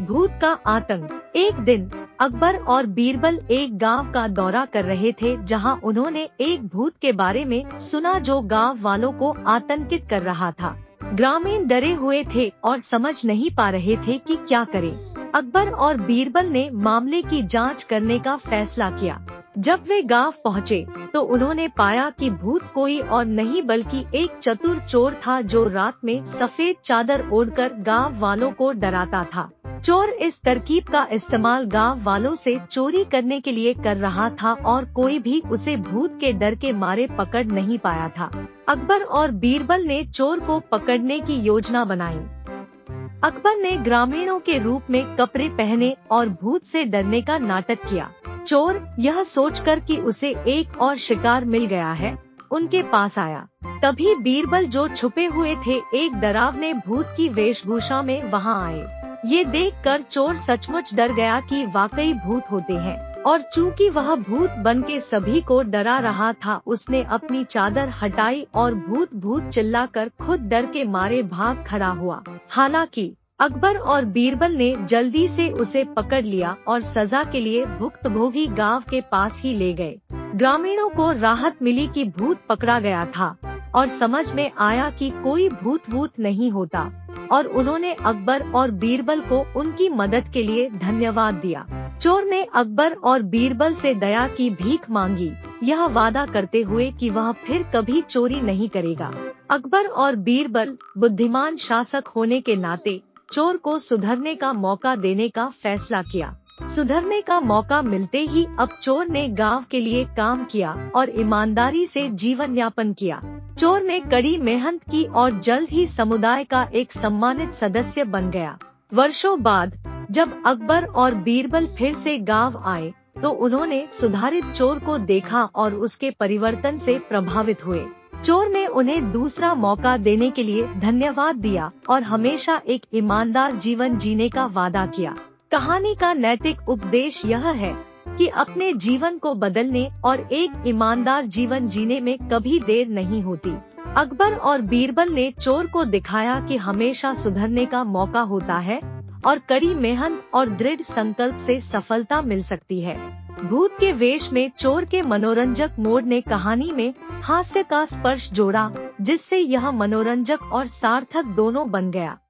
भूत का आतंक। एक दिन अकबर और बीरबल एक गाँव का दौरा कर रहे थे जहाँ उन्होंने एक भूत के बारे में सुना जो गाँव वालों को आतंकित कर रहा था। ग्रामीण डरे हुए थे और समझ नहीं पा रहे थे कि क्या करें। अकबर और बीरबल ने मामले की जाँच करने का फैसला किया। जब वे गाँव पहुँचे, तो उन्होंने पाया कि भूत कोई और नहीं बल्कि एक चतुर चोर था जो रात में सफ़ेद चादर ओढ़कर गाँव वालों को डराता था। चोर इस तरकीब का इस्तेमाल गाँव वालों से चोरी करने के लिए कर रहा था और कोई भी उसे भूत के डर के मारे पकड़ नहीं पाया था। अकबर और बीरबल ने चोर को पकड़ने की योजना बनाई। अकबर ने ग्रामीणों के रूप में कपड़े पहने और भूत से डरने का नाटक किया। चोर यह सोचकर कि उसे एक और शिकार मिल गया है, उनके पास आया। तभी बीरबल जो छुपे हुए थे एक डरावने भूत की वेशभूषा में वहाँ आए। ये देखकर चोर सचमुच डर गया कि वाकई भूत होते हैं। और चूँकि वह भूत बन के सभी को डरा रहा था, उसने अपनी चादर हटाई और भूत भूत चिल्लाकर खुद डर के मारे भाग खड़ा हुआ। हालाँकि, अकबर और बीरबल ने जल्दी से उसे पकड़ लिया और सजा के लिए भुक्तभोगी गाँव के पास ही ले गए। ग्रामीणों को राहत मिली कि भूत पकड़ा गया था, और समझ में आया कि कोई भूत भूत नहीं होता। और उन्होंने अकबर और बीरबल को उनकी मदद के लिए धन्यवाद दिया। चोर ने अकबर और बीरबल से दया की भीख मांगी। यह वादा करते हुए कि वह फिर कभी चोरी नहीं करेगा। अकबर और बीरबल बुद्धिमान शासक होने के नाते चोर को सुधरने का मौका देने का फैसला किया। सुधरने का मौका मिलते ही अब चोर ने गाँव के लिए काम किया और ईमानदारी से जीवन यापन किया। चोर ने कड़ी मेहनत की और जल्द ही समुदाय का एक सम्मानित सदस्य बन गया। वर्षों बाद, जब अकबर और बीरबल फिर से गाँव आए तो उन्होंने सुधारित चोर को देखा और उसके परिवर्तन से प्रभावित हुए। चोर ने उन्हें दूसरा मौका देने के लिए धन्यवाद दिया और हमेशा एक ईमानदार जीवन जीने का वादा किया। कहानी का नैतिक उपदेश यह है कि अपने जीवन को बदलने और एक ईमानदार जीवन जीने में कभी देर नहीं होती। अकबर और बीरबल ने चोर को दिखाया कि हमेशा सुधरने का मौका होता है और कड़ी मेहनत और दृढ़ संकल्प से सफलता मिल सकती है। भूत के वेश में चोर के मनोरंजक मोड ने कहानी में हास्य का स्पर्श जोड़ा, जिससे यह मनोरंजक और सार्थक दोनों बन गया।